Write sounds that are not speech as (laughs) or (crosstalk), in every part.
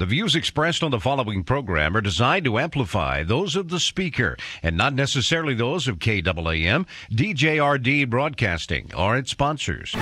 The views expressed on the following program are designed to amplify those of the speaker and not necessarily those of KAAM, DJRD Broadcasting, or its sponsors.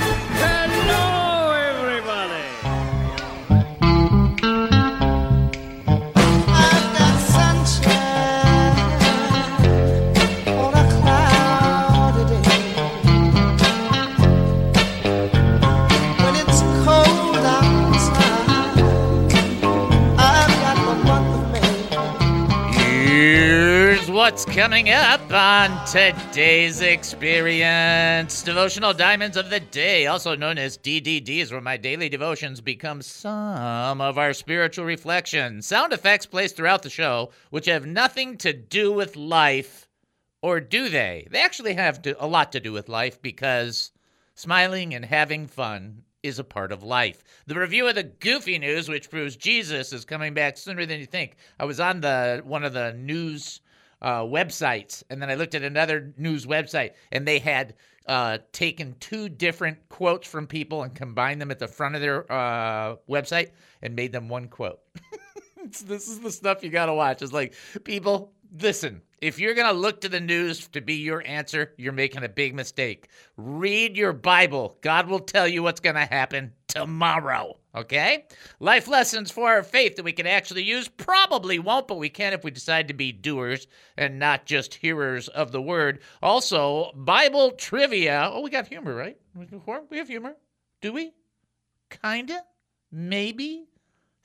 What's coming up on today's experience. Devotional Diamonds of the Day, also known as DDDs, where my daily devotions become some of our spiritual reflections. Sound effects placed throughout the show, which have nothing to do with life, or do they? They actually have to, a lot to do with life because smiling and having fun is a part of life. The review of the goofy news, which proves Jesus is coming back sooner than you think. I was on the one of the news uh, websites, and then I looked at another news website, and they had uh, taken two different quotes from people and combined them at the front of their uh, website and made them one quote. (laughs) This is the stuff you got to watch. It's like, people, listen, if you're going to look to the news to be your answer, you're making a big mistake. Read your Bible. God will tell you what's going to happen tomorrow. Okay? Life lessons for our faith that we can actually use probably won't, but we can if we decide to be doers and not just hearers of the word. Also, Bible trivia. Oh, we got humor, right? We have humor. Do we? Kinda? Maybe?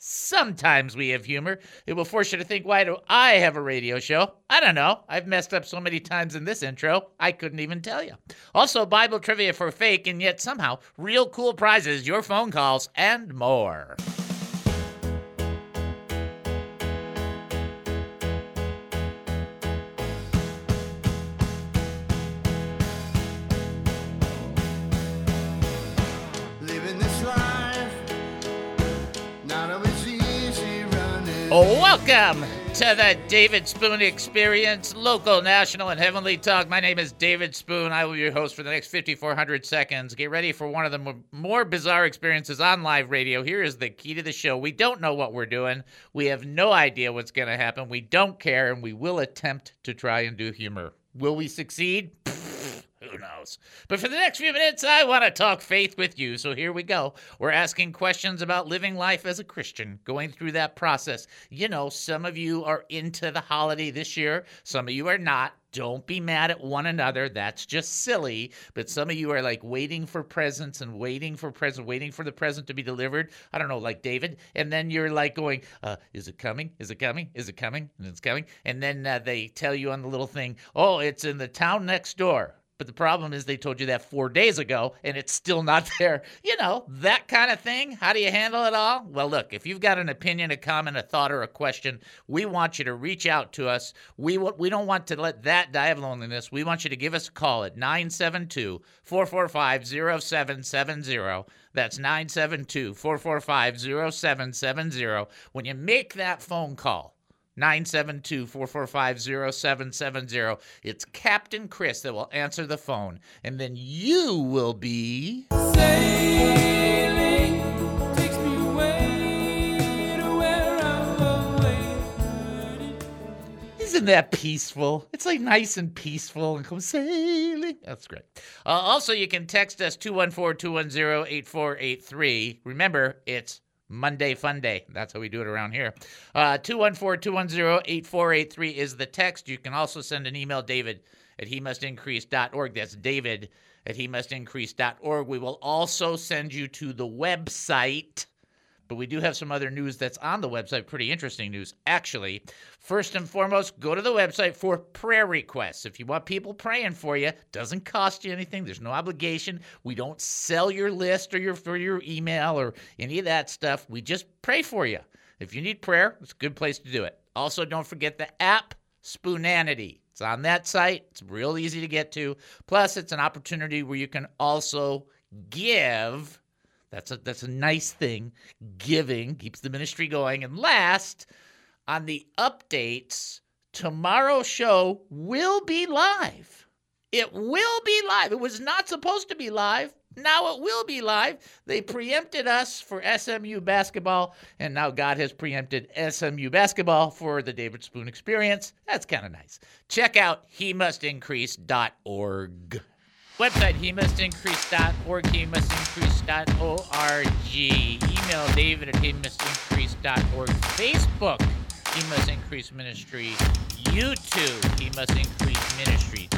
Sometimes we have humor. It will force you to think, why do I have a radio show? I don't know. I've messed up so many times in this intro, I couldn't even tell you. Also, Bible trivia for fake and yet somehow real cool prizes, your phone calls, and more. Welcome to the David Spoon Experience, local, national, and heavenly talk. My name is David Spoon. I will be your host for the next 5,400 seconds. Get ready for one of the more bizarre experiences on live radio. Here is the key to the show. We don't know what we're doing. We have no idea what's going to happen. We don't care, and we will attempt to try and do humor. Will we succeed? Who knows? But for the next few minutes, I want to talk faith with you. So here we go. We're asking questions about living life as a Christian, going through that process. You know, some of you are into the holiday this year, some of you are not. Don't be mad at one another. That's just silly. But some of you are like waiting for presents and waiting for present, waiting for the present to be delivered. I don't know, like David. And then you're like going, uh, "Is it coming? Is it coming? Is it coming? And it's coming." And then uh, they tell you on the little thing, "Oh, it's in the town next door." But the problem is they told you that four days ago and it's still not (laughs) there. You know, that kind of thing. How do you handle it all? Well, look, if you've got an opinion, a comment, a thought, or a question, we want you to reach out to us. We, wa- we don't want to let that die of loneliness. We want you to give us a call at 972 445 0770. That's 972 445 0770. When you make that phone call, 972 445 0770. It's Captain Chris that will answer the phone, and then you will be. Sailing takes me away to where I'm away. Isn't that peaceful? It's like nice and peaceful and come sailing. That's great. Uh, also, you can text us 214 210 8483. Remember, it's Monday Fun Day. That's how we do it around here. Uh, 214 210 8483 is the text. You can also send an email, David at he must increase.org. That's David at he must increase.org. We will also send you to the website. But we do have some other news that's on the website. Pretty interesting news, actually. First and foremost, go to the website for prayer requests. If you want people praying for you, doesn't cost you anything. There's no obligation. We don't sell your list or your for your email or any of that stuff. We just pray for you. If you need prayer, it's a good place to do it. Also, don't forget the app Spoonanity. It's on that site. It's real easy to get to. Plus, it's an opportunity where you can also give. That's a that's a nice thing. Giving keeps the ministry going. And last, on the updates, tomorrow's show will be live. It will be live. It was not supposed to be live. Now it will be live. They preempted us for SMU basketball, and now God has preempted SMU basketball for the David Spoon experience. That's kind of nice. Check out he must increase.org. Website he must increase .org, he must increase .org. Email David at he must increase dot org Facebook, he must increase ministry. YouTube, he must increase ministry.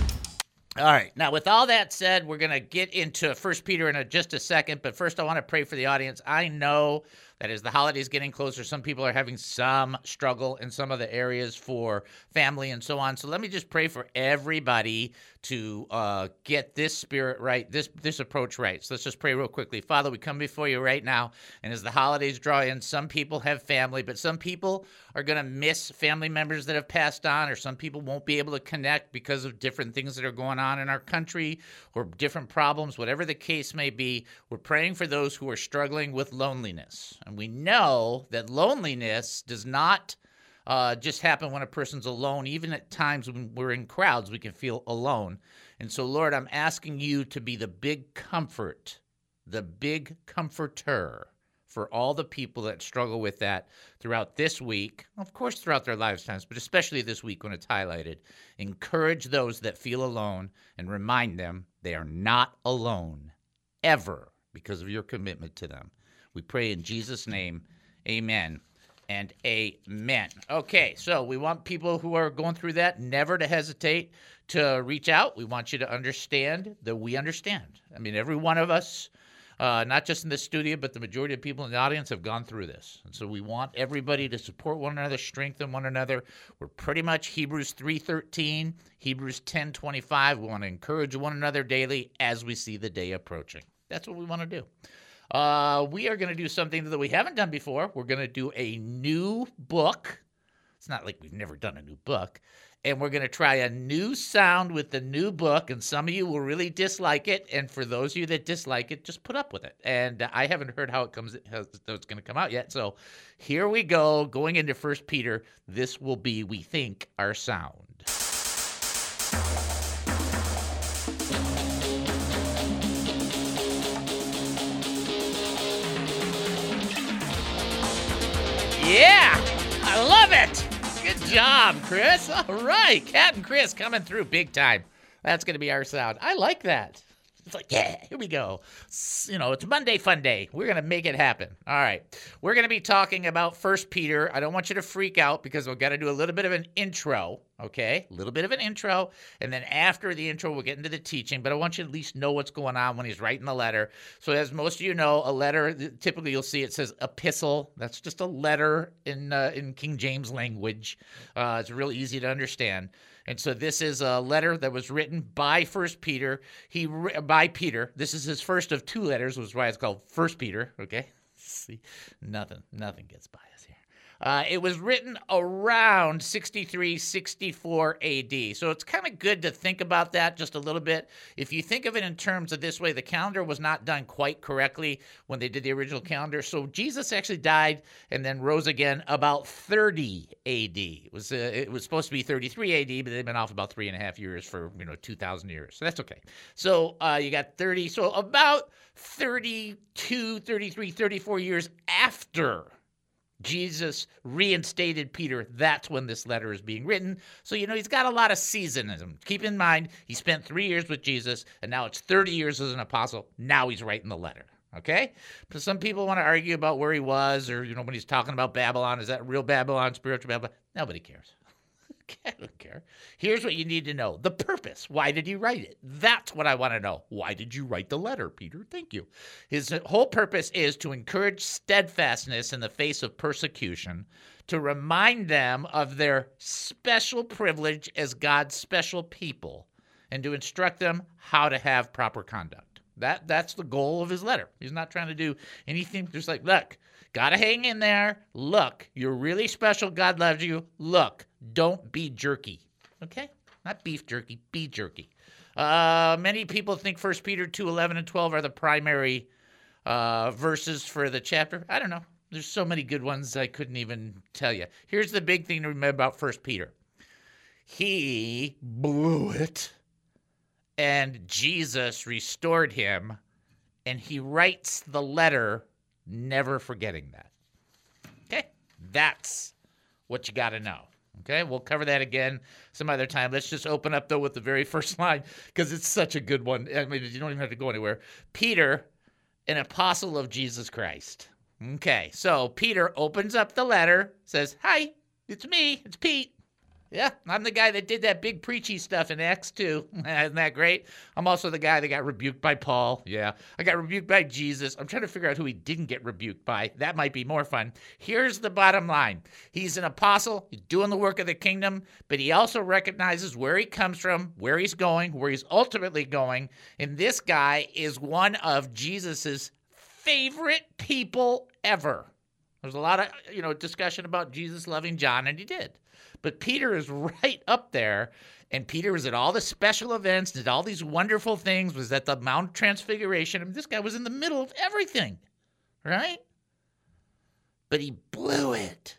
All right. Now, with all that said, we're going to get into First Peter in a, just a second. But first, I want to pray for the audience. I know that as the holidays getting closer, some people are having some struggle in some of the areas for family and so on. So let me just pray for everybody to uh, get this spirit right, this this approach right. So let's just pray real quickly. Father, we come before you right now, and as the holidays draw in, some people have family, but some people are going to miss family members that have passed on, or some people won't be able to connect because of different things that are going on in our country or different problems, whatever the case may be. We're praying for those who are struggling with loneliness. And we know that loneliness does not uh, just happen when a person's alone. Even at times when we're in crowds, we can feel alone. And so, Lord, I'm asking you to be the big comfort, the big comforter for all the people that struggle with that throughout this week, of course, throughout their lifetimes, but especially this week when it's highlighted. Encourage those that feel alone and remind them they are not alone ever because of your commitment to them. We pray in Jesus' name, amen and amen. Okay, so we want people who are going through that never to hesitate to reach out. We want you to understand that we understand. I mean, every one of us, uh, not just in the studio, but the majority of people in the audience have gone through this. And so we want everybody to support one another, strengthen one another. We're pretty much Hebrews 3.13, Hebrews 10.25. We want to encourage one another daily as we see the day approaching. That's what we want to do. Uh, we are going to do something that we haven't done before. We're going to do a new book. It's not like we've never done a new book. And we're going to try a new sound with the new book. And some of you will really dislike it. And for those of you that dislike it, just put up with it. And I haven't heard how it comes, how it's going to come out yet. So here we go. Going into First Peter, this will be, we think, our sound. It. Good job, Chris. All right, Captain Chris coming through big time. That's going to be our sound. I like that. It's like, yeah, here we go. You know, it's Monday Fun Day. We're going to make it happen. All right. We're going to be talking about First Peter. I don't want you to freak out because we've got to do a little bit of an intro, okay? A little bit of an intro. And then after the intro, we'll get into the teaching. But I want you to at least know what's going on when he's writing the letter. So, as most of you know, a letter, typically you'll see it says epistle. That's just a letter in, uh, in King James language. Uh, it's real easy to understand. And so this is a letter that was written by First Peter. He uh, by Peter. This is his first of two letters, which is why it's called First Peter. Okay, (laughs) see, nothing, nothing gets by us here. Uh, it was written around 63, 64 AD. So it's kind of good to think about that just a little bit. If you think of it in terms of this way, the calendar was not done quite correctly when they did the original calendar. So Jesus actually died and then rose again about 30 AD. It was uh, it was supposed to be 33 AD, but they've been off about three and a half years for you know 2,000 years. So that's okay. So uh, you got 30. So about 32, 33, 34 years after Jesus reinstated Peter. That's when this letter is being written. So, you know, he's got a lot of seasonism. Keep in mind, he spent three years with Jesus, and now it's 30 years as an apostle. Now he's writing the letter. Okay? But some people want to argue about where he was, or, you know, when he's talking about Babylon, is that real Babylon, spiritual Babylon? Nobody cares. (laughs) I don't care. Here's what you need to know the purpose. Why did he write it? That's what I want to know. Why did you write the letter, Peter? Thank you. His whole purpose is to encourage steadfastness in the face of persecution, to remind them of their special privilege as God's special people, and to instruct them how to have proper conduct. That that's the goal of his letter. He's not trying to do anything just like, look, gotta hang in there. Look, you're really special. God loves you. Look, don't be jerky. Okay? Not beef jerky, be jerky. Uh, many people think 1 Peter 2 11 and 12 are the primary uh, verses for the chapter. I don't know. There's so many good ones I couldn't even tell you. Here's the big thing to remember about 1 Peter he blew it and Jesus restored him, and he writes the letter, never forgetting that. Okay? That's what you got to know. Okay? We'll cover that again some other time. Let's just open up, though, with the very (laughs) first line because it's such a good one. I mean, you don't even have to go anywhere. Peter, an apostle of Jesus Christ. Okay, so Peter opens up the letter, says, Hi, it's me, it's Pete. Yeah, I'm the guy that did that big preachy stuff in Acts 2. (laughs) Isn't that great? I'm also the guy that got rebuked by Paul. Yeah, I got rebuked by Jesus. I'm trying to figure out who he didn't get rebuked by. That might be more fun. Here's the bottom line He's an apostle, he's doing the work of the kingdom, but he also recognizes where he comes from, where he's going, where he's ultimately going. And this guy is one of Jesus's favorite people ever. There's a lot of you know discussion about Jesus loving John, and he did. But Peter is (laughs) right up there, and Peter was at all the special events, did all these wonderful things, was at the Mount Transfiguration. I mean, this guy was in the middle of everything, right? But he blew it.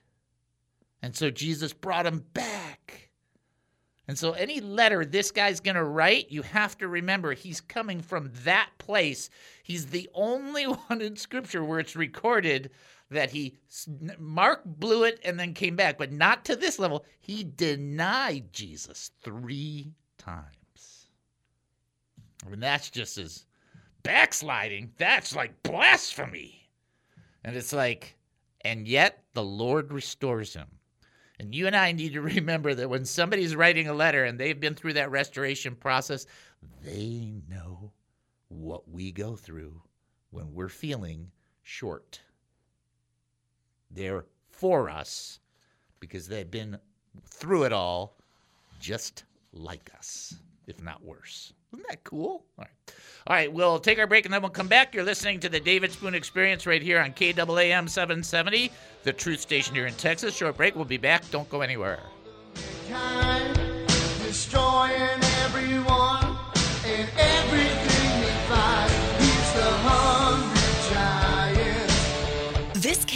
And so Jesus brought him back. And so any letter this guy's going to write, you have to remember he's coming from that place. He's the only (laughs) one in scripture where it's recorded that he Mark blew it and then came back, but not to this level. He denied Jesus 3 times. I mean that's just as backsliding. That's like blasphemy. And it's like and yet the Lord restores him. And you and I need to (laughs) remember that when somebody's writing a letter and they've been through that restoration process, they know what we go through when we're feeling short. They're for us because they've been through it all just like us, if not worse. Isn't that cool? All right. All right, we'll take our break and then we'll come back. You're listening to the David Spoon Experience right here on KAAM 770, the truth station here in Texas. Short break. We'll be back. Don't go anywhere. kind,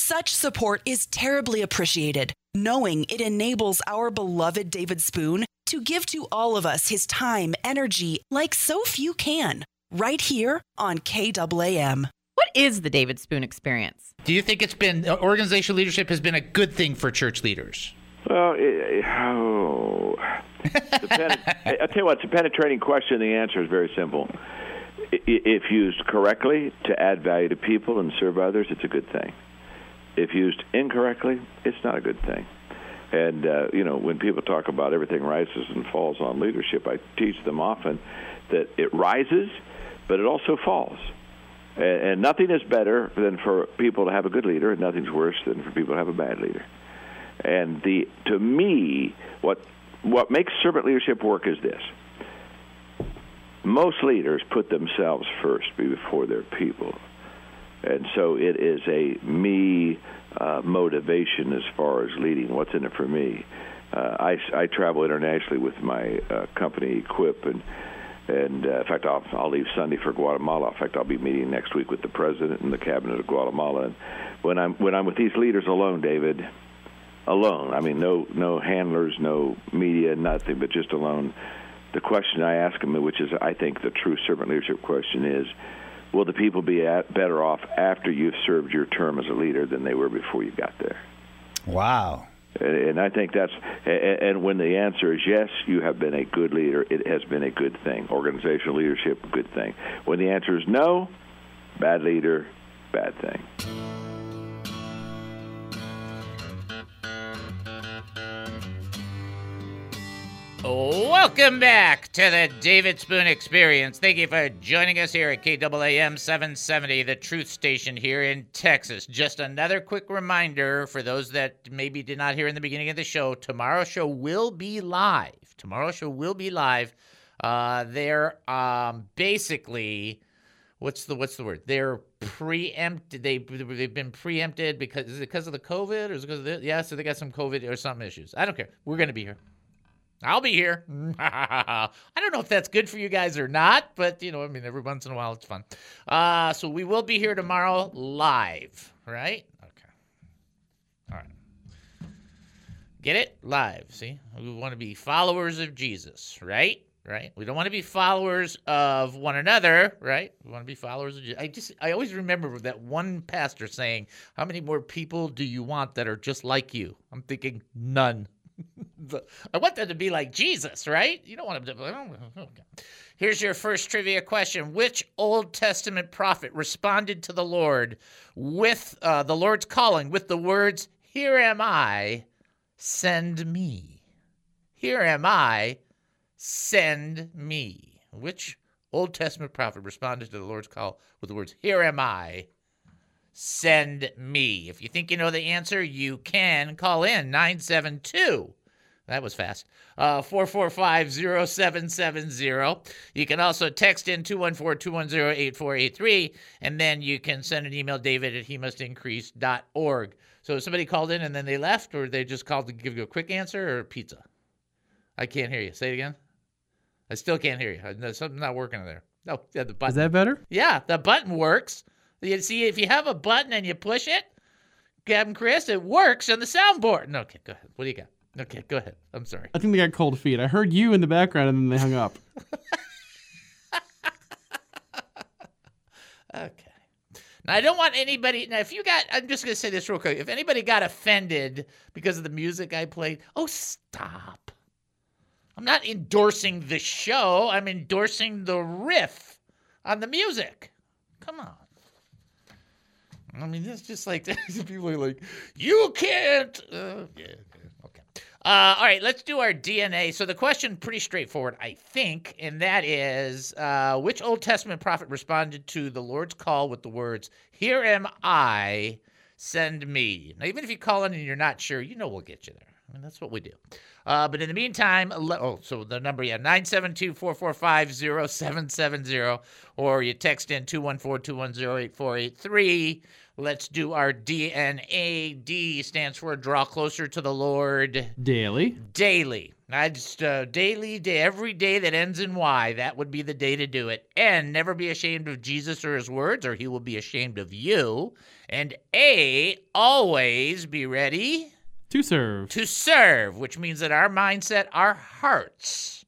Such support is terribly appreciated, knowing it enables our beloved David Spoon to give to all of us his time, energy, like so few can, right here on KAAM. What is the David Spoon experience? Do you think it's been uh, organizational leadership has been a good thing for church leaders? Well, it, oh, (laughs) pen- I tell you what, it's a penetrating question. The answer is very simple. I- i- If used correctly to add value to people and serve others, it's a good thing. If used incorrectly, it's not a good thing. And uh, you know, when people talk about everything rises and falls on leadership, I teach them often that it rises, but it also falls. And, and nothing is better than for people to have a good leader, and nothing's worse than for people to have a bad leader. And the to me, what what makes servant leadership work is this: most leaders put themselves first before their people, and so it is a me uh, motivation as far as leading. What's in it for me? Uh, I I travel internationally with my uh, company Equip and. And uh, in fact, I'll, I'll leave Sunday for Guatemala. In fact, I'll be meeting next week with the president and the cabinet of Guatemala. And when I'm when I'm with these leaders alone, David, alone. I mean, no no handlers, no media, nothing, but just alone. The question I ask them, which is I think the true servant leadership question, is: Will the people be better off after you've served your term as a leader than they were before you got there? Wow. And I think that's and and when the answer is yes, you have been a good leader. It has been a good thing. Organizational leadership, good thing. When the answer is no, bad leader, bad thing. Welcome back to the David Spoon Experience. Thank you for joining us here at KAAM 770, the truth station here in Texas. Just another quick reminder for those that maybe did not hear in the beginning of the show tomorrow's show will be live. Tomorrow's show will be live. Uh, they're um, basically what's the what's the word? They're preempted. They they've been preempted because is it because of the COVID or is it because of the, yeah? So they got some COVID or some issues. I don't care. We're gonna be here. I'll be here. (laughs) I don't know if that's good for you guys or not, but you know, I mean, every once in a while it's fun. Uh, so we will be here tomorrow live, right? Okay. All right. Get it? Live. See, we want to be followers of Jesus, right? Right. We don't want to be followers of one another, right? We want to be followers of Jesus. I just, I always remember that one pastor saying, "How many more people do you want that are just like you?" I'm thinking, none. (laughs) The- I want them to be like Jesus, right? You don't want them to. I don't- okay. Here's your first trivia question: Which Old Testament prophet responded to the Lord with uh, the Lord's calling with the words, "Here am I, send me." Here am I, send me. Which Old Testament prophet responded to the Lord's call with the words, Here am I, send me? If you think you know the answer, you can call in 972. That was fast. Uh, 445-0770. You can also text in 214-210-8483, and then you can send an email, david at he must increase.org. So somebody called in and then they left, or they just called to give you a quick answer, or pizza? I can't hear you. Say it again. I still can't hear you. There's not working there. No, yeah, the button. Is that better? Yeah, the button works. You see, if you have a button and you push it, Captain Chris, it works on the soundboard. No, okay, go ahead. What do you got? Okay, go ahead. I'm sorry. I think they got cold feet. I heard you in the background and then they hung up. (laughs) Okay. Now, I don't want anybody. Now, if you got, I'm just going to say this real quick. If anybody got offended because of the music I played, oh, stop. I'm not endorsing the show. I'm endorsing the riff on the music. Come on. I mean, it's just like (laughs) people are like, you can't. Uh, yeah, okay. Uh, all right, let's do our DNA. So the question pretty straightforward, I think, and that is, uh, which Old Testament prophet responded to the Lord's call with the words, "Here am I, send me." Now, even if you call in and you're not sure, you know we'll get you there. I mean, that's what we do. Uh, but in the meantime, le- oh, so the number, yeah, 972-445-0770, or you text in 214-210-8483. Let's do our DNA. D stands for draw closer to the Lord Daily. daily. I just uh, daily, day, every day that ends in Y, that would be the day to do it. And never be ashamed of Jesus or his words, or he will be ashamed of you. And A, always be ready To serve. to serve, which means that our mindset, our hearts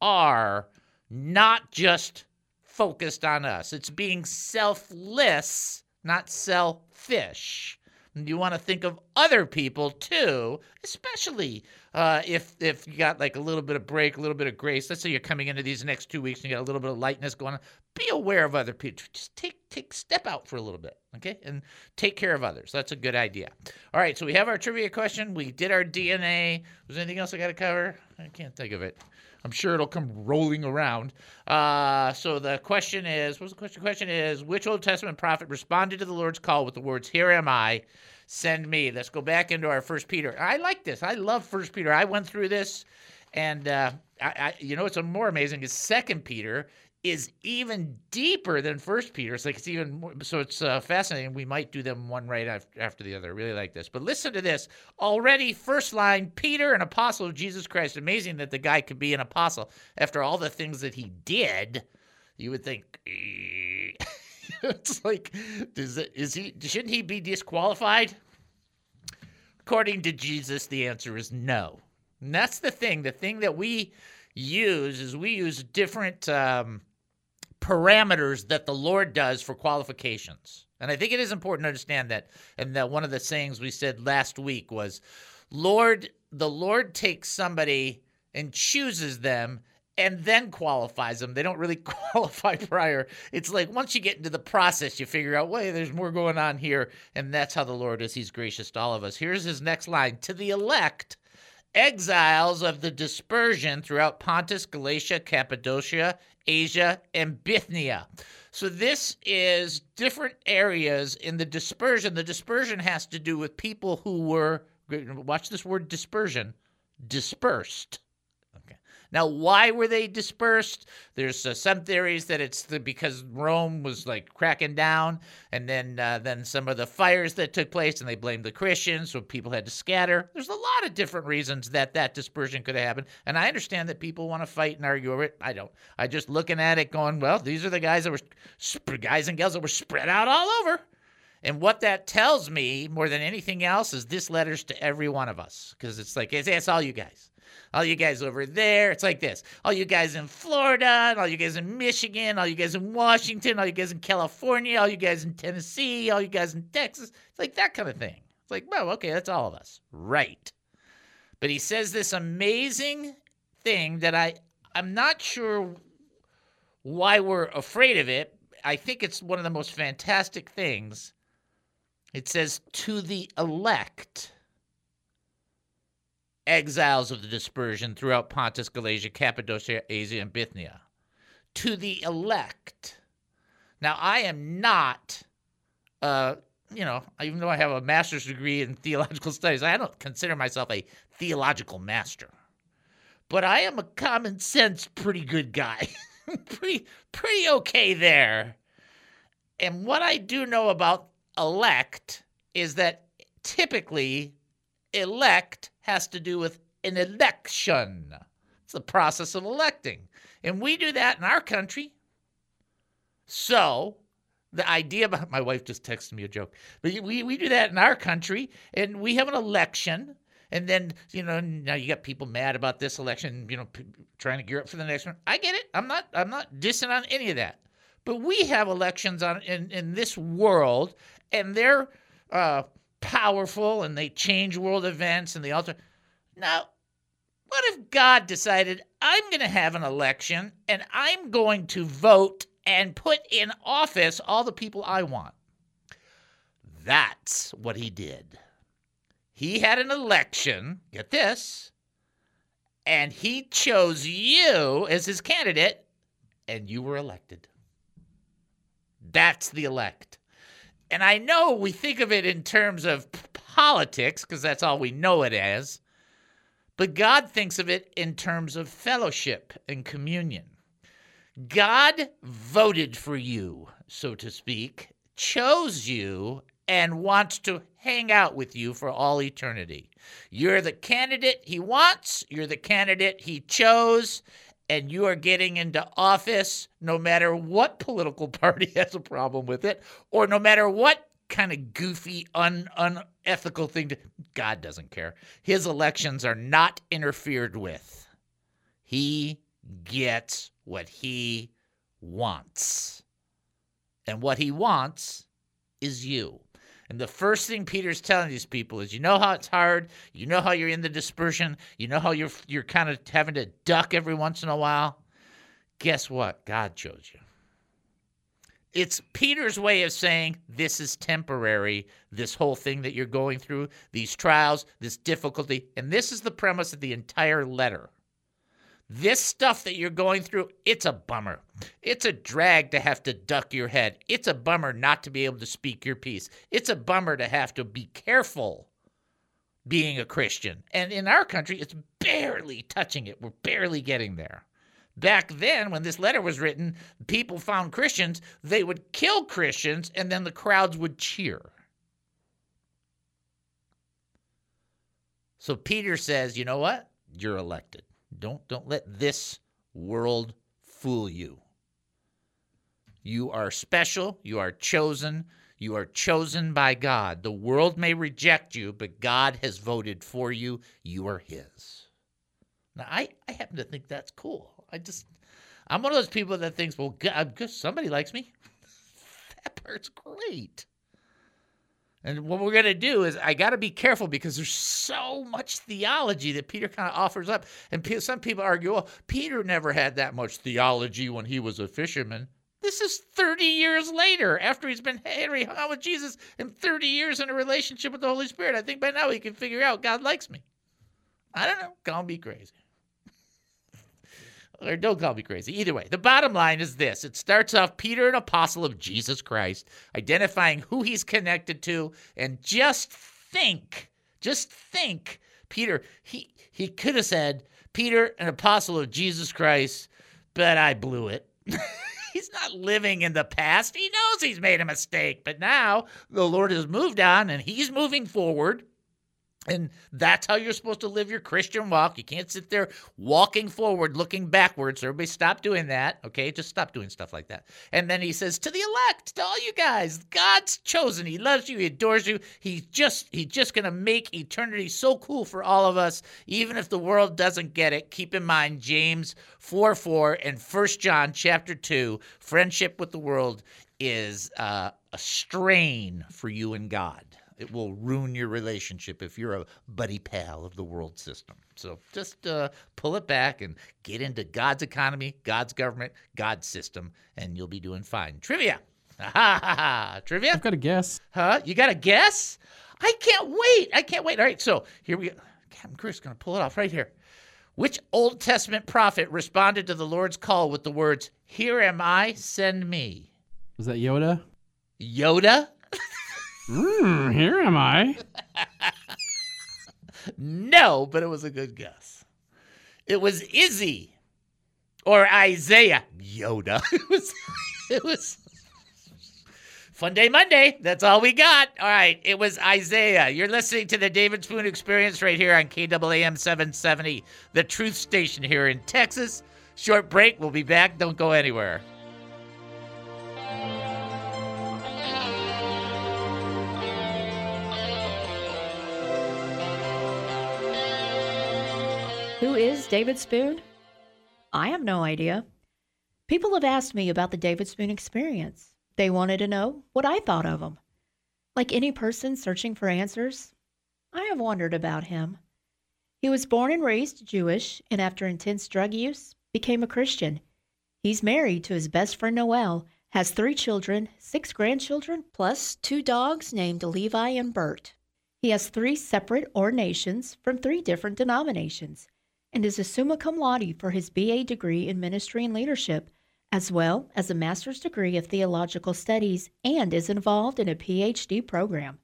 are not just focused on us. It's being selfless, not sell fish. You want to think of other people too, especially uh, if if you got like a little bit of break, a little bit of grace. Let's say you're coming into these next two weeks and you got a little bit of lightness going on. Be aware of other people. Just take take step out for a little bit, okay, and take care of others. That's a good idea. All right, so we have our trivia question. We did our DNA. Was anything else I got to cover? I can't think of it. I'm sure it'll come rolling around. Uh, so the question is, what's the question? Question is, which Old Testament prophet responded to the Lord's call with the words, "Here am I, send me." Let's go back into our First Peter. I like this. I love First Peter. I went through this, and uh, I, I, you know, what's more amazing is Second Peter is even deeper than First Peter. It's like it's even more, so it's uh, fascinating. We might do them one right after, the other. I really like this. But listen to this. Already, first line: Peter, an apostle of Jesus Christ. Amazing that the guy could be an apostle after all the things that he did. You would think. (laughs) it's like, does it, is he? Shouldn't he be disqualified? According to Jesus, the answer is no. And that's the thing. The thing that we use is we use different um, parameters that the Lord does for qualifications. And I think it is important to understand that. And that one of the sayings we said last week was, Lord, the Lord takes somebody and chooses them and then qualifies them. They don't really (laughs) qualify prior. It's like once you get into the process, you figure out, wait, there's more going on here. And that's how the Lord is. He's gracious to all of us. Here's his next line To the elect, exiles of the dispersion throughout Pontus, Galatia, Cappadocia, Asia, and Bithynia. So this is different areas in the dispersion. The dispersion has to do with people who were, watch this word dispersion, dispersed. Now, why were they dispersed? There's uh, some theories that it's the, because Rome was like cracking down, and then uh, then some of the fires that took place, and they blamed the Christians, so people had to scatter. There's a lot of different reasons that that dispersion could have happened, and I understand that people want to fight and argue over it. I don't. I just looking at it, going, well, these are the guys that were sp- guys and gals that were spread out all over. And what that tells me more than anything else is this letter's to every one of us because it's like it's, it's all you guys all you guys over there. It's like this. All you guys in Florida, all you guys in Michigan, all you guys in Washington, all you guys in California, all you guys in Tennessee, all you guys in Texas. It's like that kind of thing. It's like, well, okay, that's all of us. Right. But he says this amazing thing that I I'm not sure why we're afraid of it. I think it's one of the most fantastic things. It says to the elect exiles of the dispersion throughout Pontus, Galatia, Cappadocia, Asia, and Bithynia. To the elect. Now, I am not, uh, you know, even though I have a master's degree in theological studies, I don't consider myself a theological master. But I am a common sense, pretty good guy. (laughs) pretty, pretty okay there. And what I do know about elect is that typically elect has to do with an election. It's the process of electing. And we do that in our country. So, the idea about (laughs) my wife just texted me a joke, but we, we do that in our country, and we have an election. And then, you know, now you got people mad about this election, you know, p- trying to gear up for the next one. I get it. I'm not I'm not dissing on any of that. But we have elections on in, in this world, and they're uh, powerful and they change world events and they alter. Now, what if God decided I'm going to have an election and I'm going to vote and put in office all the people I want? That's what he did. He had an election, get this, and he chose you as his candidate, and you were elected. That's the elect. And I know we think of it in terms of politics because that's all we know it as. But God thinks of it in terms of fellowship and communion. God voted for you, so to speak, chose you, and wants to hang out with you for all eternity. You're the candidate he wants, you're the candidate he chose, and you are getting into office no matter what political (laughs) party has a problem with it, or no matter what kind of goofy, un, unethical thing. To, God doesn't care. His elections are not interfered with. He gets what he wants. And what he wants is you. And the first thing Peter's telling these people is, you know how it's hard. You know how you're in the dispersion. You know how you're you're kind of having to duck every once in a while. Guess what? God chose you. It's Peter's way of saying this is temporary. This whole thing that you're going through, these trials, this difficulty, and this is the premise of the entire letter. This stuff that you're going through, it's a bummer. It's a drag to have to duck your head. It's a bummer not to be able to speak your piece. It's a bummer to have to be careful being a Christian. And in our country, it's barely touching it. We're barely getting there. Back then, when this letter was written, people found Christians, they would kill Christians, and then the crowds would cheer. So Peter says, you know what? You're elected. Don't don't let this world fool you. You are special. You are chosen. You are chosen by God. The world may reject you, but God has voted for you. You are His. Now, I, I happen to think that's cool. I just, I'm one of those people that thinks, well, God, uh, good, somebody likes me. (laughs) that part's great. And what we're going to do is, I got to be careful because there's so much theology that Peter kind of offers up. And pe- some people argue, well, Peter never had that much theology when he was a fisherman. This is 30 years later after he's been Henry hung out with Jesus and 30 years in a relationship with the Holy Spirit. I think by now he can figure out God likes me. I don't know. Call be crazy. Or don't call me crazy. Either way, the bottom line is this it starts off Peter, an apostle of Jesus Christ, identifying who he's connected to, and just think, just think, Peter, he, he could have said, Peter, an apostle of Jesus Christ, but I blew it. (laughs) he's not living in the past. He knows he's made a mistake, but now the Lord has moved on and he's moving forward. And that's how you're supposed to live your Christian walk. You can't sit there walking forward, looking backwards. Everybody stop doing that. Okay. Just stop doing stuff like that. And then he says, To the elect, to all you guys, God's chosen. He loves you. He adores you. He's just, he's just gonna make eternity so cool for all of us, even if the world doesn't get it. Keep in mind James 4 4 and 1 John chapter 2. Friendship with the world is uh, a strain for you and God. It will ruin your relationship if you're a buddy pal of the world system. So just uh, pull it back and get into God's economy, God's government, God's system, and you'll be doing fine. Trivia. Ha ha ha. Trivia? I've got a guess. Huh? You got a guess? I can't wait. I can't wait. All right, so here we go. Captain Chris going to pull it off right here. Which Old Testament prophet responded to the Lord's call with the words, Here am I, send me? Was that Yoda? Yoda? Mm, here am I. (laughs) No, but it was a good guess. It was Izzy or Isaiah Yoda. (laughs) It was it was Fun Day Monday. That's all we got. All right, it was Isaiah. You're listening to the David Spoon Experience right here on KAAM 770, the truth station here in Texas. Short break. We'll be back. Don't go anywhere. Who is David Spoon? I have no idea. People have asked me about the David Spoon experience. They wanted to know what I thought of him. Like any person searching for answers, I have wondered about him. He was born and raised Jewish, and after intense drug use, became a Christian. He's married to his best friend Noel, has three children, six grandchildren, plus two dogs named Levi and Bert. He has three separate ordinations from three different denominations and is a summa cum laude for his BA degree in ministry and leadership, as well as a master's degree of theological studies, and is involved in a PhD program.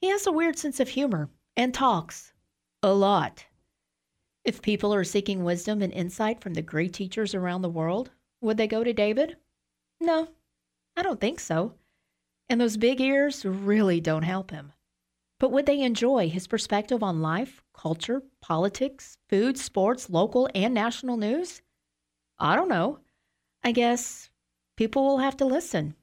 He has a weird sense of humor and talks a lot. If people are seeking wisdom and insight from the great teachers around the world, would they go to David? No, I don't think so. And those big ears really don't help him. But would they enjoy his perspective on life, culture, politics, food, sports, local and national news? I don't know. I guess people will have to listen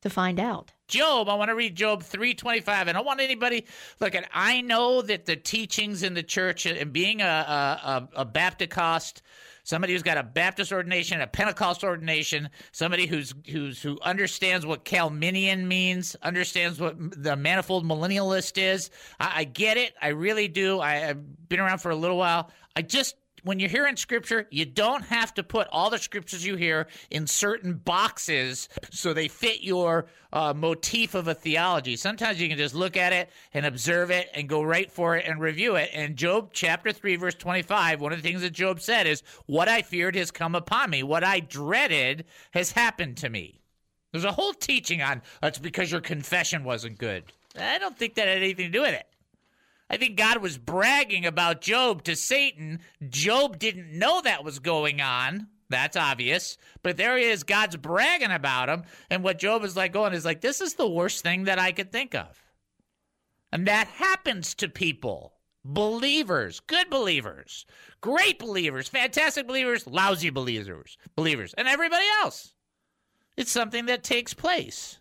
to find out. Job, I want to read Job 325. I don't want anybody look at I know that the teachings in the church and being a a, a, Baptist somebody who's got a Baptist ordination, a Pentecost ordination, somebody who's who's who understands what Calminian means, understands what the manifold millennialist is. I, I get it. I really do. I, I've been around for a little while. I just when you're hearing scripture, you don't have to put all the scriptures you hear in certain boxes so they fit your uh, motif of a theology. Sometimes you can just look at it and observe it and go right for it and review it. And Job chapter 3, verse 25, one of the things that Job said is, What I feared has come upon me, what I dreaded has happened to me. There's a whole teaching on it's because your confession wasn't good. I don't think that had anything to do with it. I think God was bragging about Job to Satan. Job didn't know that was going on. That's obvious. But there he is. God's bragging about him. And what Job is like going is like, this is the worst thing that I could think of. And that happens to people. Believers, good believers, great believers, fantastic believers, lousy believers, believers, and everybody else. It's something that takes place.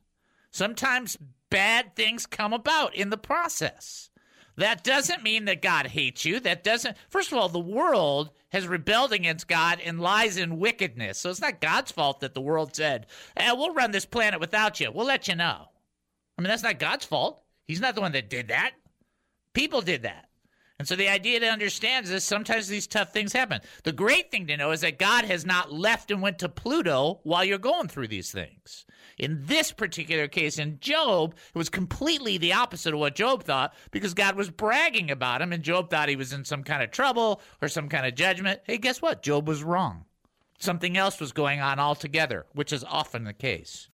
Sometimes bad things come about in the process. That doesn't mean that God hates you. That doesn't, first of all, the world has rebelled against God and lies in wickedness. So it's not God's fault that the world said, eh, we'll run this planet without you. We'll let you know. I mean, that's not God's fault. He's not the one that did that. People did that. And so the idea to understand is sometimes these tough things happen. The great thing to know is that God has not left and went to Pluto while you're going through these things. In this particular case, in Job, it was completely the opposite of what Job thought because God was bragging about him and Job thought he was in some kind of trouble or some kind of judgment. Hey, guess what? Job was wrong. Something else was going on altogether, which is often the case.